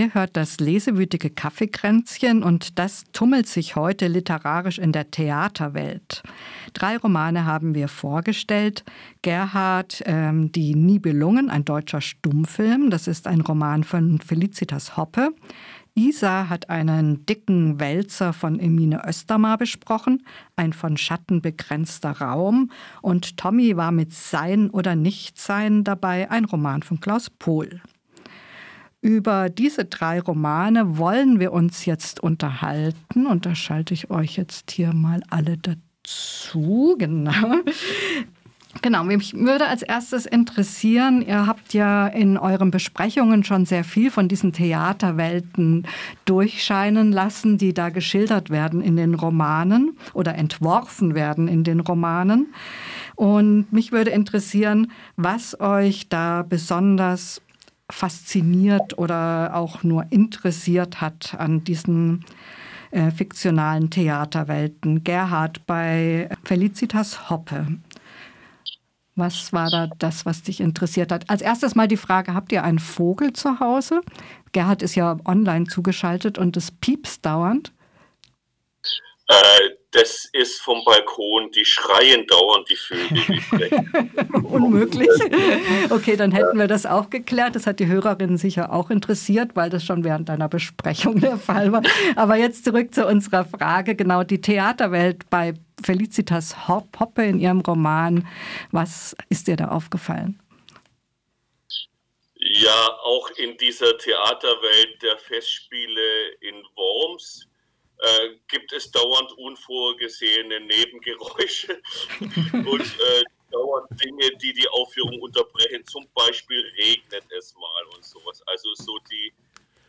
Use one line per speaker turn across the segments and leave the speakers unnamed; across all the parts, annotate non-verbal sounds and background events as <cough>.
Ihr hört das lesewütige Kaffeekränzchen und das tummelt sich heute literarisch in der Theaterwelt. Drei Romane haben wir vorgestellt. Gerhard, ähm, Die Nibelungen, ein deutscher Stummfilm. Das ist ein Roman von Felicitas Hoppe. Isa hat einen dicken Wälzer von Emine Östermar besprochen, ein von Schatten begrenzter Raum. Und Tommy war mit Sein oder Nichtsein dabei, ein Roman von Klaus Pohl. Über diese drei Romane wollen wir uns jetzt unterhalten und da schalte ich euch jetzt hier mal alle dazu. Genau. Genau, mich würde als erstes interessieren, ihr habt ja in euren Besprechungen schon sehr viel von diesen Theaterwelten durchscheinen lassen, die da geschildert werden in den Romanen oder entworfen werden in den Romanen. Und mich würde interessieren, was euch da besonders fasziniert oder auch nur interessiert hat an diesen äh, fiktionalen Theaterwelten. Gerhard bei Felicitas Hoppe. Was war da das, was dich interessiert hat? Als erstes mal die Frage, habt ihr einen Vogel zu Hause? Gerhard ist ja online zugeschaltet und es piepst dauernd.
Äh, das ist vom Balkon, die schreien dauernd, die Vögel. <laughs>
Unmöglich. Okay, dann hätten wir das auch geklärt. Das hat die Hörerinnen sicher auch interessiert, weil das schon während deiner Besprechung der Fall war. Aber jetzt zurück zu unserer Frage. Genau, die Theaterwelt bei Felicitas Hoppe in ihrem Roman. Was ist dir da aufgefallen?
Ja, auch in dieser Theaterwelt der Festspiele in Worms äh, gibt es dauernd unvorgesehene Nebengeräusche <laughs> und äh, dauernd Dinge, die die Aufführung unterbrechen. Zum Beispiel regnet es mal und sowas. Also so die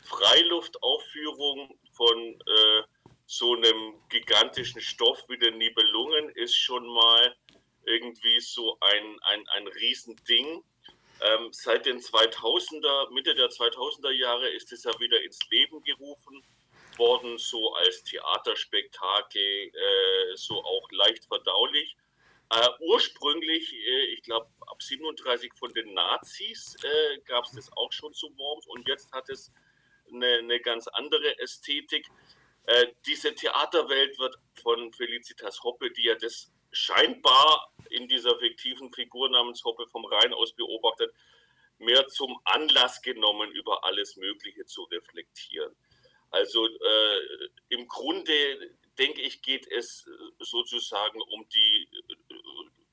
Freiluftaufführung von äh, so einem gigantischen Stoff wie den Nibelungen ist schon mal irgendwie so ein, ein, ein Riesending. Ähm, seit den 2000er, Mitte der 2000er Jahre ist es ja wieder ins Leben gerufen worden, so als Theaterspektakel, äh, so auch leicht verdaulich. Äh, ursprünglich, äh, ich glaube, ab 37 von den Nazis äh, gab es das auch schon zu Worms und jetzt hat es eine, eine ganz andere Ästhetik. Äh, diese Theaterwelt wird von Felicitas Hoppe, die ja das scheinbar in dieser fiktiven Figur namens Hoppe vom Rhein aus beobachtet, mehr zum Anlass genommen, über alles Mögliche zu reflektieren. Also äh, im Grunde, denke ich, geht es äh, sozusagen um die äh,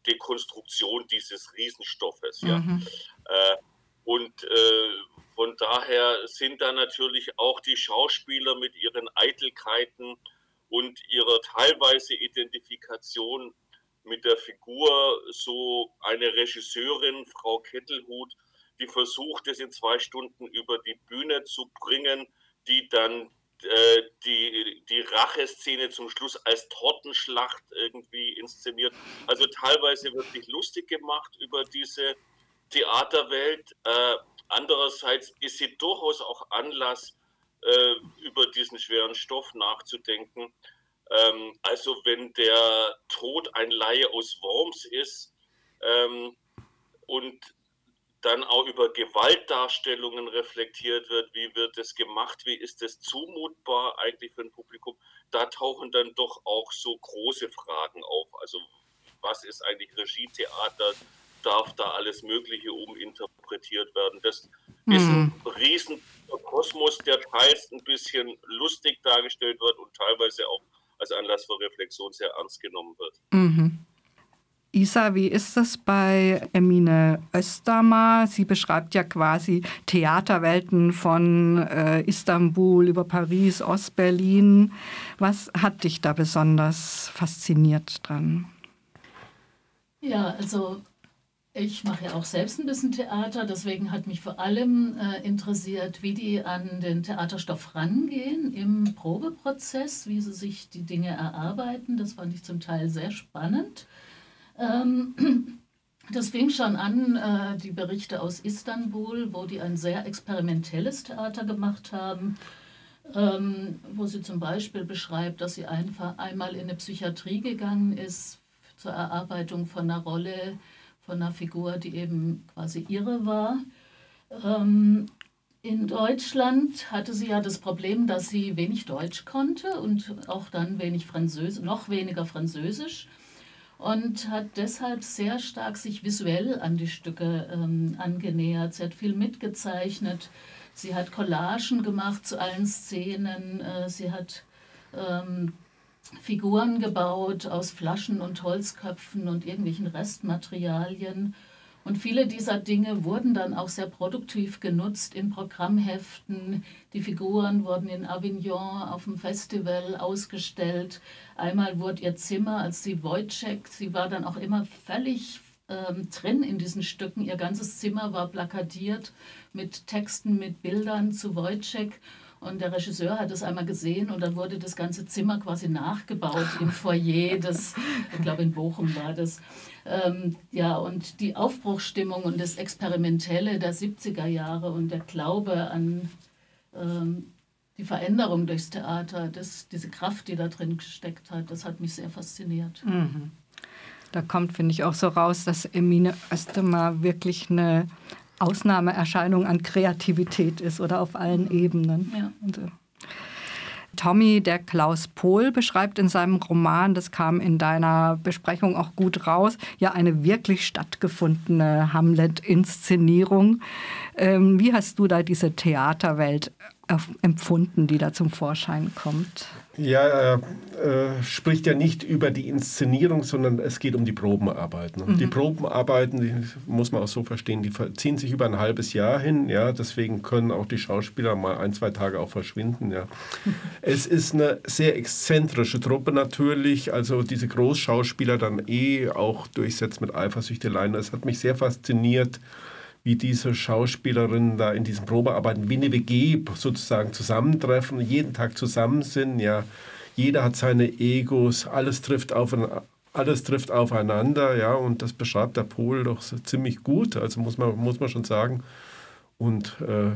Dekonstruktion dieses Riesenstoffes. Ja. Mhm. Äh, und äh, von daher sind da natürlich auch die Schauspieler mit ihren Eitelkeiten und ihrer teilweise Identifikation mit der Figur so eine Regisseurin, Frau Kettelhut, die versucht, es in zwei Stunden über die Bühne zu bringen die dann äh, die, die Racheszene zum Schluss als Tortenschlacht irgendwie inszeniert. Also teilweise wirklich lustig gemacht über diese Theaterwelt. Äh, andererseits ist sie durchaus auch Anlass, äh, über diesen schweren Stoff nachzudenken. Ähm, also wenn der Tod ein Laie aus Worms ist ähm, und dann auch über Gewaltdarstellungen reflektiert wird, wie wird es gemacht, wie ist es zumutbar eigentlich für ein Publikum, da tauchen dann doch auch so große Fragen auf. Also was ist eigentlich Regietheater? Darf da alles Mögliche uminterpretiert werden? Das mhm. ist ein riesen Kosmos, der teils ein bisschen lustig dargestellt wird und teilweise auch als Anlass für Reflexion sehr ernst genommen wird. Mhm.
Isa, wie ist das bei Emine Östermar? Sie beschreibt ja quasi Theaterwelten von äh, Istanbul über Paris, Ostberlin. Was hat dich da besonders fasziniert dran?
Ja, also ich mache ja auch selbst ein bisschen Theater, deswegen hat mich vor allem äh, interessiert, wie die an den Theaterstoff rangehen im Probeprozess, wie sie sich die Dinge erarbeiten. Das fand ich zum Teil sehr spannend. Ähm, <clears throat> das fing schon an, äh, die Berichte aus Istanbul, wo die ein sehr experimentelles Theater gemacht haben, ähm, wo sie zum Beispiel beschreibt, dass sie einfach einmal in eine Psychiatrie gegangen ist zur Erarbeitung von einer Rolle, von einer Figur, die eben quasi irre war. Ähm, In Deutschland hatte sie ja das Problem, dass sie wenig Deutsch konnte und auch dann wenig Französisch, noch weniger Französisch und hat deshalb sehr stark sich visuell an die Stücke ähm, angenähert. Sie hat viel mitgezeichnet, sie hat Collagen gemacht zu allen Szenen, äh, sie hat ähm, Figuren gebaut aus Flaschen und Holzköpfen und irgendwelchen Restmaterialien. Und viele dieser Dinge wurden dann auch sehr produktiv genutzt in Programmheften. Die Figuren wurden in Avignon auf dem Festival ausgestellt. Einmal wurde ihr Zimmer, als sie Wojciech, sie war dann auch immer völlig ähm, drin in diesen Stücken. Ihr ganzes Zimmer war plakatiert mit Texten, mit Bildern zu Wojciech. Und der Regisseur hat es einmal gesehen und dann wurde das ganze Zimmer quasi nachgebaut im Foyer. Das, ich glaube, in Bochum war das. Ähm, ja, und die Aufbruchsstimmung und das Experimentelle der 70er Jahre und der Glaube an ähm, die Veränderung durchs Theater, das, diese Kraft, die da drin gesteckt hat, das hat mich sehr fasziniert. Mhm.
Da kommt, finde ich, auch so raus, dass Emine Östemer wirklich eine Ausnahmeerscheinung an Kreativität ist oder auf allen Ebenen. Ja. Tommy, der Klaus Pohl, beschreibt in seinem Roman, das kam in deiner Besprechung auch gut raus, ja eine wirklich stattgefundene Hamlet-Inszenierung. Ähm, wie hast du da diese Theaterwelt empfunden, die da zum Vorschein kommt?
Ja, er äh, spricht ja nicht über die Inszenierung, sondern es geht um die Probenarbeiten. Mhm. Die Probenarbeiten, die muss man auch so verstehen, die ziehen sich über ein halbes Jahr hin. Ja, deswegen können auch die Schauspieler mal ein, zwei Tage auch verschwinden. Ja. <laughs> es ist eine sehr exzentrische Truppe natürlich, also diese Großschauspieler dann eh auch durchsetzt mit Eifersüchteleien. Das hat mich sehr fasziniert wie diese Schauspielerinnen da in diesen Probearbeiten wie eine WG sozusagen zusammentreffen, jeden Tag zusammen sind. Ja, jeder hat seine Egos, alles trifft auf alles trifft aufeinander, ja, und das beschreibt der Pol doch so ziemlich gut, also muss man, muss man schon sagen. Und äh,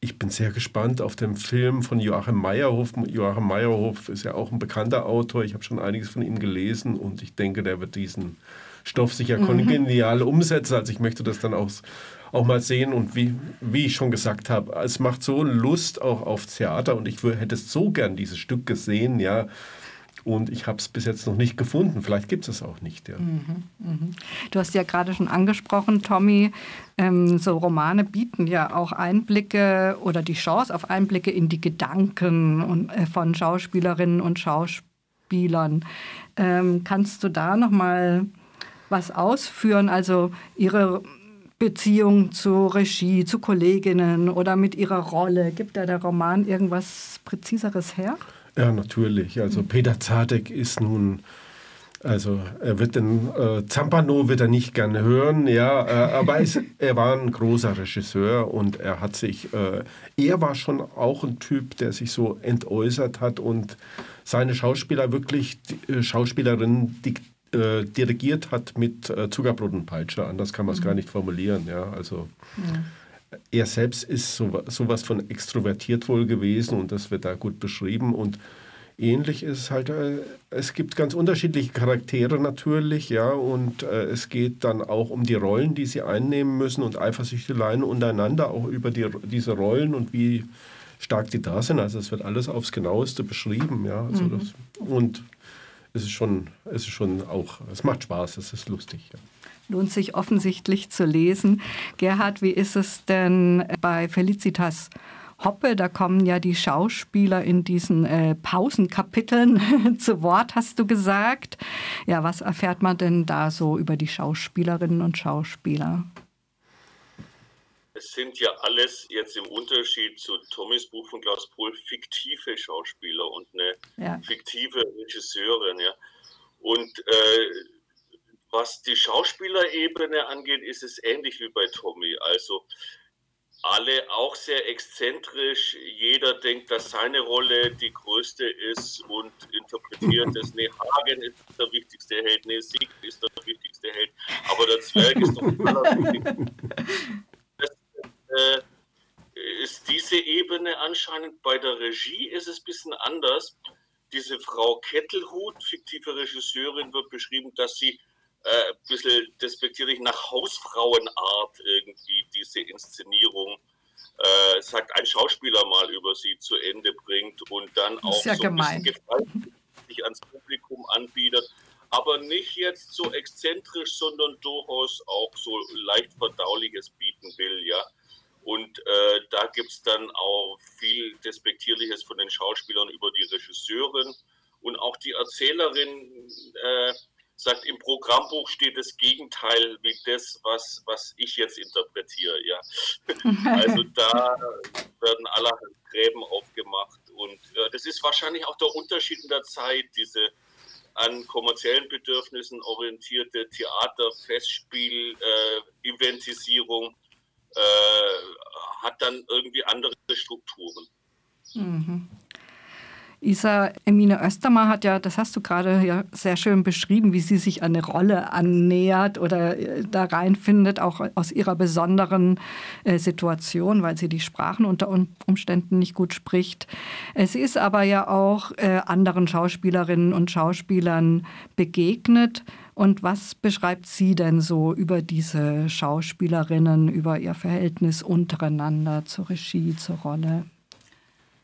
ich bin sehr gespannt auf den Film von Joachim Meyerhoff. Joachim Meyerhoff ist ja auch ein bekannter Autor, ich habe schon einiges von ihm gelesen und ich denke, der wird diesen Stoff sicher mhm. genial umsetzen. Also ich möchte das dann auch auch mal sehen. Und wie, wie ich schon gesagt habe, es macht so Lust auch auf Theater und ich hätte so gern dieses Stück gesehen, ja. Und ich habe es bis jetzt noch nicht gefunden. Vielleicht gibt es es auch nicht. Ja. Mhm,
mh. Du hast ja gerade schon angesprochen, Tommy, ähm, so Romane bieten ja auch Einblicke oder die Chance auf Einblicke in die Gedanken und, äh, von Schauspielerinnen und Schauspielern. Ähm, kannst du da noch mal was ausführen? Also ihre Beziehung zu Regie, zu Kolleginnen oder mit ihrer Rolle? Gibt da der Roman irgendwas Präziseres her?
Ja, natürlich. Also Peter Zadek ist nun also er wird den äh, Zampano wird er nicht gerne hören, ja, äh, aber es, er war ein großer Regisseur und er hat sich, äh, er war schon auch ein Typ, der sich so entäußert hat und seine Schauspieler wirklich, die, äh, Schauspielerinnen äh, dirigiert hat mit äh, Zuckerbrot und Peitsche. Anders kann man es mhm. gar nicht formulieren. Ja, also ja. er selbst ist so, sowas von extrovertiert wohl gewesen und das wird da gut beschrieben und ähnlich ist es halt, äh, es gibt ganz unterschiedliche Charaktere natürlich, ja, und äh, es geht dann auch um die Rollen, die sie einnehmen müssen und Eifersüchteleien untereinander, auch über die, diese Rollen und wie stark die da sind. Also es wird alles aufs Genaueste beschrieben, ja. Also mhm. das, und es ist schon, es ist schon auch, es macht Spaß, es ist lustig. Ja.
Lohnt sich offensichtlich zu lesen. Gerhard, wie ist es denn bei Felicitas Hoppe? Da kommen ja die Schauspieler in diesen äh, Pausenkapiteln <laughs> zu Wort, hast du gesagt. Ja, was erfährt man denn da so über die Schauspielerinnen und Schauspieler?
Es sind ja alles jetzt im Unterschied zu Tommys Buch von Klaus Pohl fiktive Schauspieler und eine ja. fiktive Regisseurin. Ja. Und äh, was die Schauspielerebene angeht, ist es ähnlich wie bei Tommy. Also alle auch sehr exzentrisch. Jeder denkt, dass seine Rolle die größte ist und interpretiert es. Nee, Hagen ist der wichtigste Held, nee, Sieg ist der wichtigste Held, aber der Zwerg ist doch <laughs> der Ebene anscheinend bei der Regie ist es ein bisschen anders. Diese Frau Kettelhut, fiktive Regisseurin, wird beschrieben, dass sie äh, ein bisschen despektierlich nach Hausfrauenart irgendwie diese Inszenierung äh, sagt, ein Schauspieler mal über sie zu Ende bringt und dann auch
ja
so
gemein.
ein bisschen Gefallen sich ans Publikum anbietet, aber nicht jetzt so exzentrisch, sondern durchaus auch so leicht verdauliches bieten will, ja. Und äh, da gibt es dann auch viel Despektierliches von den Schauspielern über die Regisseurin. Und auch die Erzählerin äh, sagt, im Programmbuch steht das Gegenteil wie das, was, was ich jetzt interpretiere. Ja. <laughs> also da werden allerhand Gräben aufgemacht. Und äh, das ist wahrscheinlich auch der Unterschied in der Zeit, diese an kommerziellen Bedürfnissen orientierte Theater, Festspiel, äh, Eventisierung äh, hat dann irgendwie andere Strukturen.
Mhm. Isa Emine Östermar hat ja, das hast du gerade ja sehr schön beschrieben, wie sie sich eine Rolle annähert oder äh, da reinfindet, auch aus ihrer besonderen äh, Situation, weil sie die Sprachen unter Umständen nicht gut spricht. Äh, sie ist aber ja auch anderen Schauspielerinnen und Schauspielern begegnet. Und was beschreibt sie denn so über diese Schauspielerinnen, über ihr Verhältnis untereinander zur Regie, zur Rolle?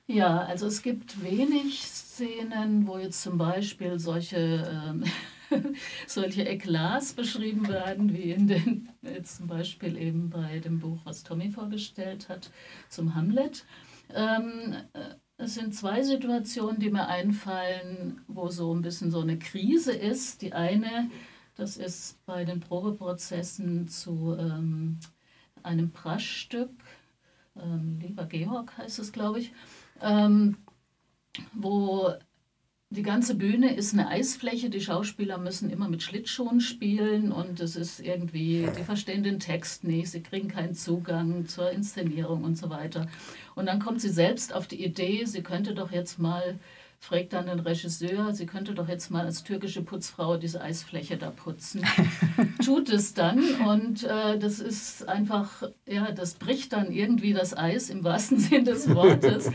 Ja, also es gibt wenig Szenen, wo jetzt zum Beispiel solche, ähm, <laughs> solche Eklats beschrieben werden, wie in den, jetzt zum Beispiel eben bei dem Buch, was Tommy vorgestellt hat, zum Hamlet. Ähm, äh, es sind zwei Situationen, die mir einfallen, wo so ein bisschen so eine Krise ist. Die eine, das ist bei den Probeprozessen zu ähm, einem Praschstück, ähm, Lieber Georg heißt es, glaube ich ähm, wo die ganze Bühne ist eine Eisfläche. Die Schauspieler müssen immer mit Schlittschuhen spielen und es ist irgendwie, die verstehen den Text nicht, sie kriegen keinen Zugang zur Inszenierung und so weiter. Und dann kommt sie selbst auf die Idee, sie könnte doch jetzt mal fragt dann den Regisseur, sie könnte doch jetzt mal als türkische Putzfrau diese Eisfläche da putzen. <laughs> Tut es dann und äh, das ist einfach, ja, das bricht dann irgendwie das Eis im wahrsten <laughs> Sinn des Wortes.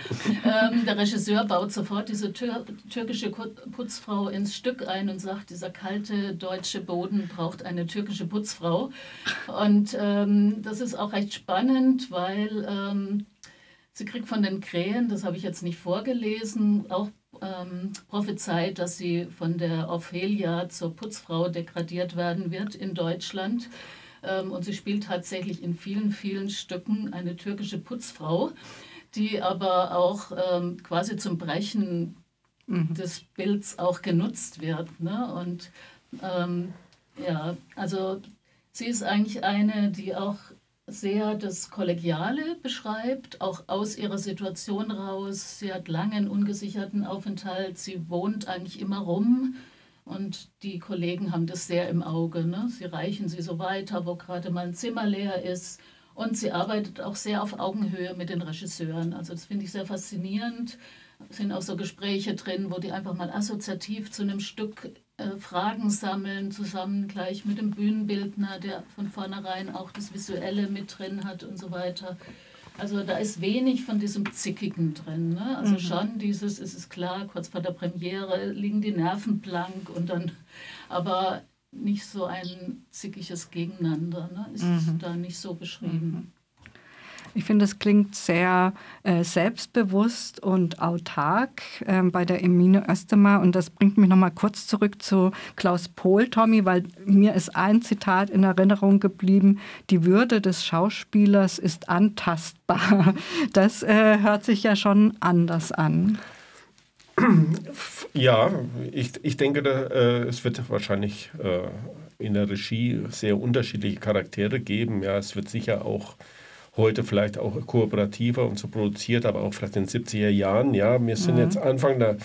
ähm, der Regisseur baut sofort diese tür türkische Putzfrau ins Stück ein und sagt, dieser kalte deutsche Boden braucht eine türkische Putzfrau. Und ähm, das ist auch recht spannend, weil ähm, sie kriegt von den Krähen, das habe ich jetzt nicht vorgelesen, auch ähm, prophezeit, dass sie von der Ophelia zur Putzfrau degradiert werden wird in Deutschland. Ähm, und sie spielt tatsächlich in vielen, vielen Stücken eine türkische Putzfrau, die aber auch ähm, quasi zum Brechen mhm. des Bilds auch genutzt wird. Ne? Und ähm, ja, also sie ist eigentlich eine, die auch sehr das Kollegiale beschreibt, auch aus ihrer Situation raus. Sie hat lange einen ungesicherten Aufenthalt, sie wohnt eigentlich immer rum und die Kollegen haben das sehr im Auge. Ne? Sie reichen sie so weiter, wo gerade mal ein Zimmer leer ist. Und sie arbeitet auch sehr auf Augenhöhe mit den Regisseuren. Also das finde ich sehr faszinierend. Es sind auch so Gespräche drin, wo die einfach mal assoziativ zu einem Stück äh, Fragen sammeln, zusammen gleich mit dem Bühnenbildner, der von vornherein auch das Visuelle mit drin hat und so weiter. Also da ist wenig von diesem Zickigen drin. Ne? Also mhm. schon dieses, es ist klar, kurz vor der Premiere liegen die Nerven blank und dann, aber nicht so ein zickiges Gegeneinander, ne? ist mhm. da nicht so beschrieben.
Ich finde, es klingt sehr äh, selbstbewusst und autark äh, bei der Emine Östemer. Und das bringt mich nochmal kurz zurück zu Klaus Pohl, Tommy, weil mir ist ein Zitat in Erinnerung geblieben. Die Würde des Schauspielers ist antastbar. <laughs> Das äh, hört sich ja schon anders an. <clears throat>
Ja, ich, ich denke, da, äh, es wird wahrscheinlich äh, in der Regie sehr unterschiedliche Charaktere geben. Ja, es wird sicher auch heute vielleicht auch kooperativer und so produziert, aber auch vielleicht in den 70er Jahren. Ja, wir sind mhm. jetzt Anfang der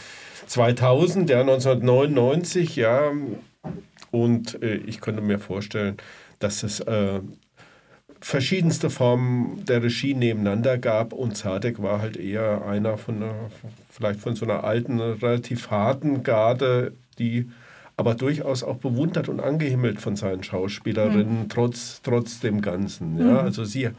2000, ja, 1999, ja, und äh, ich könnte mir vorstellen, dass es äh, verschiedenste Formen der Regie nebeneinander gab und Zadek war halt eher einer von einer, vielleicht von so einer alten, relativ harten Garde, die aber durchaus auch bewundert und angehimmelt von seinen Schauspielerinnen, mhm. trotz, trotz dem Ganzen. Ja? Mhm. Also sie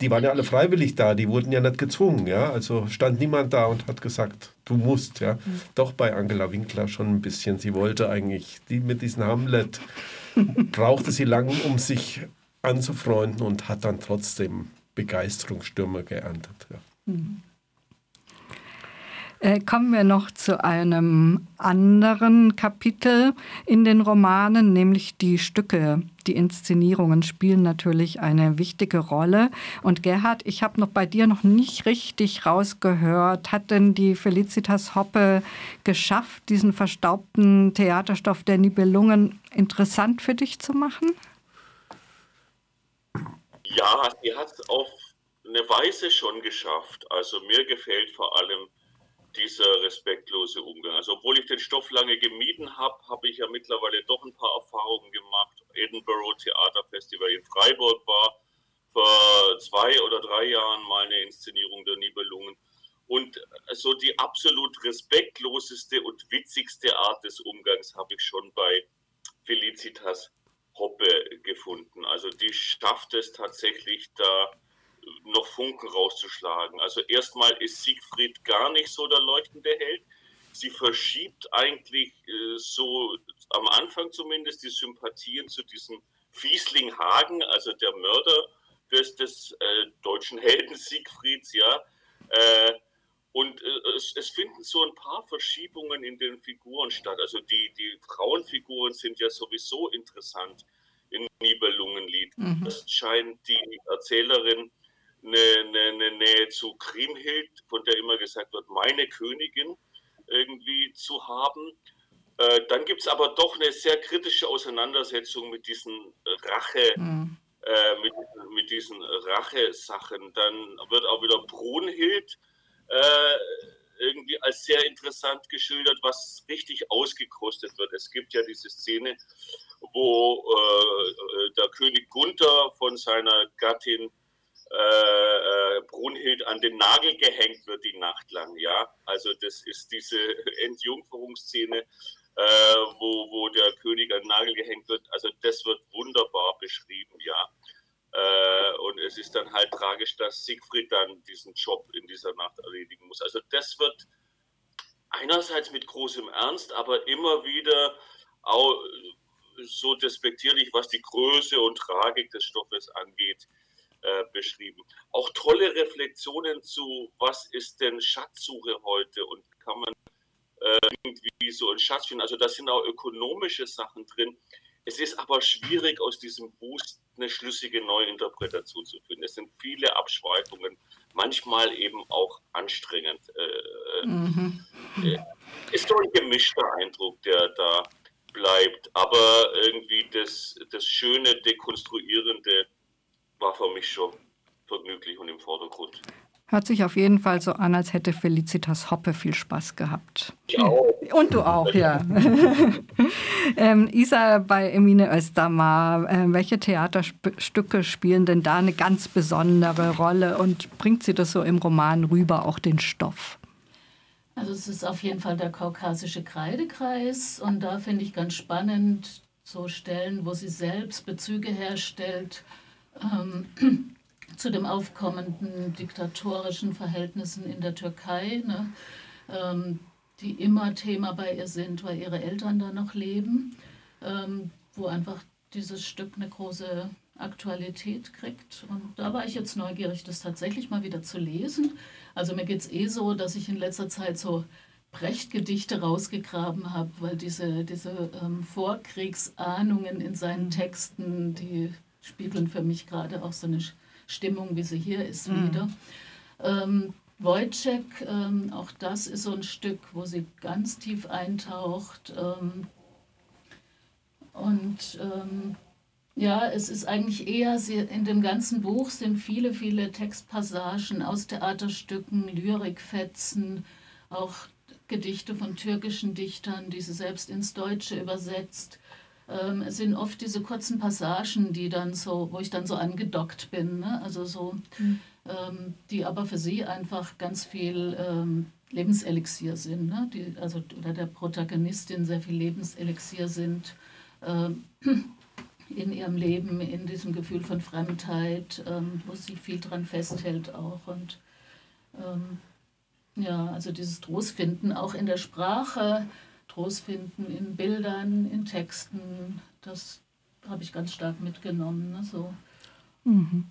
die waren ja alle freiwillig da, die wurden ja nicht gezwungen, ja. Also stand niemand da und hat gesagt, du musst, ja. Mhm. Doch bei Angela Winkler schon ein bisschen. Sie wollte eigentlich, die mit diesem Hamlet <laughs> brauchte sie lang, um sich anzufreunden und hat dann trotzdem Begeisterungsstürme geerntet. Ja. Mhm.
Äh, kommen wir noch zu einem anderen Kapitel in den Romanen, nämlich die Stücke. Die Inszenierungen spielen natürlich eine wichtige Rolle. Und Gerhard, ich habe noch bei dir noch nicht richtig rausgehört. Hat denn die Felicitas Hoppe geschafft, diesen verstaubten Theaterstoff der Nibelungen interessant für dich zu machen?
Ja, sie hat es auf eine Weise schon geschafft. Also mir gefällt vor allem dieser respektlose Umgang. Also obwohl ich den Stoff lange gemieden habe, habe ich ja mittlerweile doch ein paar Erfahrungen gemacht. Theaterfestival in Freiburg war vor zwei oder drei Jahren mal eine Inszenierung der Nibelungen. Und so die absolut respektloseste und witzigste Art des Umgangs habe ich schon bei Felicitas Hoppe gefunden. Also die schafft es tatsächlich da noch Funken rauszuschlagen. Also erstmal ist Siegfried gar nicht so der leuchtende Held. Sie verschiebt eigentlich äh, so am Anfang zumindest die Sympathien zu diesem Fiesling Hagen, also der Mörder des, des äh, deutschen Helden Siegfrieds, ja. Äh, und äh, es, es, finden so ein paar Verschiebungen in den Figuren statt. Also die, die Frauenfiguren sind ja sowieso interessant in Nibelungenlied. Mhm. Das scheint die Erzählerin eine, eine, eine Nähe zu Kriemhild, von der immer gesagt wird, meine Königin irgendwie zu haben. Äh, dann gibt es aber doch eine sehr kritische Auseinandersetzung mit diesen Rache, mhm. äh, mit, mit diesen Rache-Sachen. Dann wird auch wieder Brunhild äh, irgendwie als sehr interessant geschildert, was richtig ausgekostet wird. Es gibt ja diese Szene, wo äh, der König Gunther von seiner Gattin äh, äh, Brunhild an den Nagel gehängt wird die Nacht lang. Ja, also das ist diese <laughs> Entjungferungsszene, äh, wo, wo der König an den Nagel gehängt wird. Also das wird wunderbar beschrieben, ja. Äh, und es ist dann halt tragisch, dass Siegfried dann diesen Job in dieser Nacht erledigen muss. Also das wird einerseits mit großem Ernst, aber immer wieder auch so despektierlich, was die Größe und Tragik des Stoffes angeht, äh, beschrieben. Auch tolle Reflexionen zu, was ist denn Schatzsuche heute und kann man äh, irgendwie so einen Schatz finden. Also da sind auch ökonomische Sachen drin. Es ist aber schwierig, aus diesem Boost eine schlüssige Neuinterpretation zu finden. Es sind viele Abschweifungen, manchmal eben auch anstrengend. Äh, mhm. äh, ist doch ein gemischter Eindruck, der da bleibt. Aber irgendwie das, das schöne, dekonstruierende war für mich schon vergnüglich und im Vordergrund.
Hört sich auf jeden Fall so an, als hätte Felicitas Hoppe viel Spaß gehabt.
Ich auch.
Und du auch, ja. <laughs> ähm, Isa, bei Emine Östermar, äh, welche Theaterstücke spielen denn da eine ganz besondere Rolle und bringt sie das so im Roman rüber, auch den Stoff?
Also es ist auf jeden Fall der kaukasische Kreidekreis und da finde ich ganz spannend so Stellen, wo sie selbst Bezüge herstellt ähm, <clears throat> zu den aufkommenden diktatorischen Verhältnissen in der Türkei, ne, ähm, die immer Thema bei ihr sind, weil ihre Eltern da noch leben, ähm, wo einfach dieses Stück eine große Aktualität kriegt. Und da war ich jetzt neugierig, das tatsächlich mal wieder zu lesen. Also mir geht es eh so, dass ich in letzter Zeit so Brecht-Gedichte rausgegraben habe, weil diese, diese ähm, Vorkriegsahnungen in seinen Texten, die spiegeln für mich gerade auch so eine Stimmung, wie sie hier ist, mhm. wieder. Ähm, Wojciech, ähm, auch das ist so ein Stück, wo sie ganz tief eintaucht. Ähm, und ähm, ja, es ist eigentlich eher, sie, in dem ganzen Buch sind viele, viele Textpassagen aus Theaterstücken, Lyrikfetzen, auch Gedichte von türkischen Dichtern, die sie selbst ins Deutsche übersetzt ähm, es sind oft diese kurzen Passagen, die dann so, wo ich dann so angedockt bin. Ne? Also so, mhm. ähm, die aber für sie einfach ganz viel ähm, Lebenselixier sind. Ne? Die, also, oder der Protagonistin sehr viel Lebenselixier sind ähm, in ihrem Leben, in diesem Gefühl von Fremdheit, ähm, wo sie viel dran festhält auch. Und ähm, ja, also dieses Trostfinden auch in der Sprache Trost finden in Bildern, in Texten. Das habe ich ganz stark mitgenommen. Ne, so.
Mhm.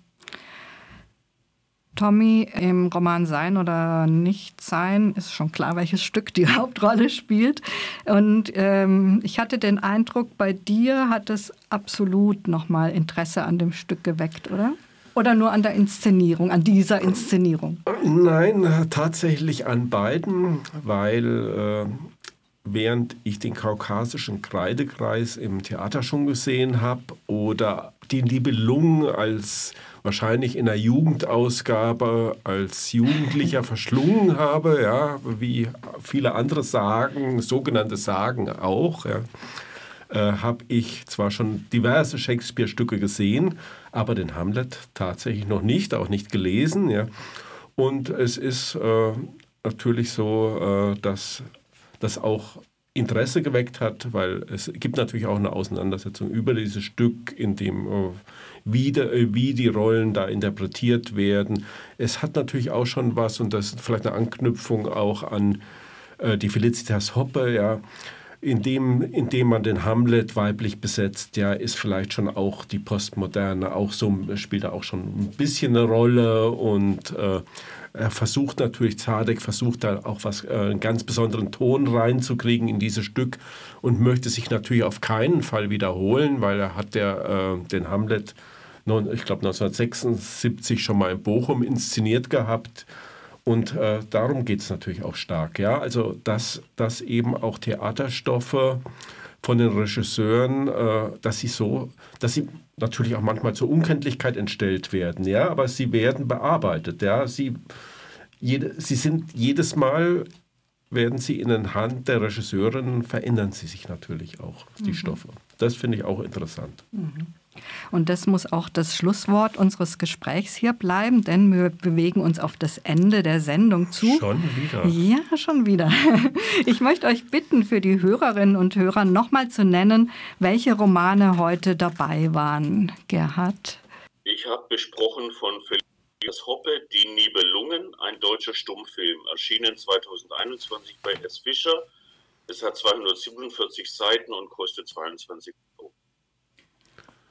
Tommy, im Roman Sein oder Nicht Sein ist schon klar, welches Stück die <laughs> Hauptrolle spielt. Und ähm, ich hatte den Eindruck, bei dir hat es absolut nochmal Interesse an dem Stück geweckt, oder? Oder nur an der Inszenierung, an dieser Inszenierung?
Nein, tatsächlich an beiden, weil äh, während ich den kaukasischen Kreidekreis im Theater schon gesehen habe oder die Nibelungen als wahrscheinlich in der Jugendausgabe als Jugendlicher <laughs> verschlungen habe, ja, wie viele andere Sagen, sogenannte Sagen auch, ja, äh, habe ich zwar schon diverse Shakespeare-Stücke gesehen, aber den Hamlet tatsächlich noch nicht, auch nicht gelesen. Ja. Und es ist äh, natürlich so, äh, dass das auch Interesse geweckt hat, weil es gibt natürlich auch eine Auseinandersetzung über dieses Stück, in dem äh, wie, de, wie die Rollen da interpretiert werden. Es hat natürlich auch schon was, und das ist vielleicht eine Anknüpfung auch an äh, die Felicitas Hoppe, ja, indem, indem man den Hamlet weiblich besetzt, ja, ist vielleicht schon auch die Postmoderne auch so, spielt da auch schon ein bisschen eine Rolle und äh, er versucht natürlich, Zadek versucht da auch was, äh, einen ganz besonderen Ton reinzukriegen in dieses Stück und möchte sich natürlich auf keinen Fall wiederholen, weil er hat der, äh, den Hamlet, ich glaube 1976 schon mal in Bochum inszeniert gehabt und äh, darum geht es natürlich auch stark. Ja? Also, dass, dass eben auch Theaterstoffe von den Regisseuren, äh, dass sie so, dass sie natürlich auch manchmal zur Unkenntlichkeit entstellt werden, ja, aber sie werden bearbeitet, ja. Sie, jede, sie sind jedes Mal werden sie in den Hand der Regisseurin verändern sie sich natürlich auch, die mhm. Stoffe. Das finde ich auch interessant. Mhm.
Und das muss auch das Schlusswort unseres Gesprächs hier bleiben, denn wir bewegen uns auf das Ende der Sendung zu.
Schon wieder?
Ja, schon wieder. <laughs> Ich möchte euch bitten, für die Hörerinnen und Hörer nochmal zu nennen, welche Romane heute dabei waren. Gerhard?
Ich habe besprochen von Felicitas Hoppe, Die Nibelungen, ein deutscher Stummfilm, erschienen 2021 bei S. Fischer. Es hat 247 Seiten und kostet 22 Euro.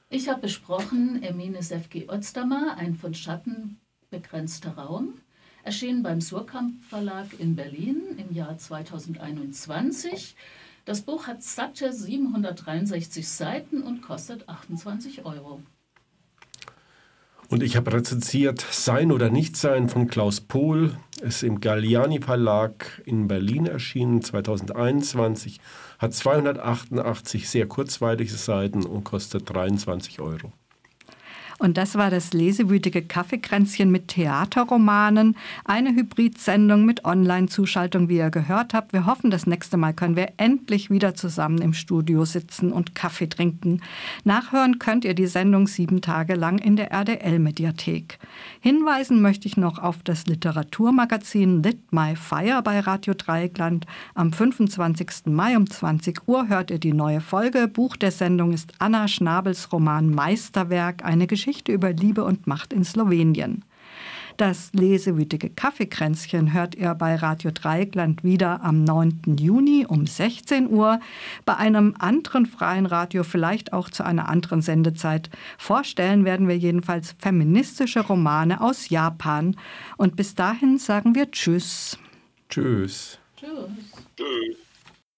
Ich habe besprochen Emines F.G. Ozdammer, ein von Schatten begrenzter Raum, erschienen beim Surkamp Verlag in Berlin im Jahr 2021. Das Buch hat satte 763 Seiten und kostet 28 Euro.
Und ich habe rezensiert Sein oder Nichtsein von Klaus Pohl. Ist im Galliani Verlag in Berlin erschienen 2021 hat 288 sehr kurzweilige Seiten und kostet 23 Euro.
Und das war das lesewütige Kaffeekränzchen mit Theaterromanen. Eine Hybridsendung mit Online-Zuschaltung, wie ihr gehört habt. Wir hoffen, das nächste Mal können wir endlich wieder zusammen im Studio sitzen und Kaffee trinken. Nachhören könnt ihr die Sendung sieben Tage lang in der RDL-Mediathek. Hinweisen möchte ich noch auf das Literaturmagazin Lit My Fire bei Radio Dreieckland. Am 25. Mai um 20 Uhr hört ihr die neue Folge. Buch der Sendung ist Anna Schnabels Roman Meisterwerk, eine Geschichte Geschichte über Liebe und Macht in Slowenien. Das lesewütige Kaffeekränzchen hört ihr bei Radio Dreieckland wieder am 9. Juni um 16 Uhr, bei einem anderen freien Radio vielleicht auch zu einer anderen Sendezeit. Vorstellen werden wir jedenfalls feministische Romane aus Japan. Und bis dahin sagen wir Tschüss.
Tschüss.
Tschüss. Tschüss.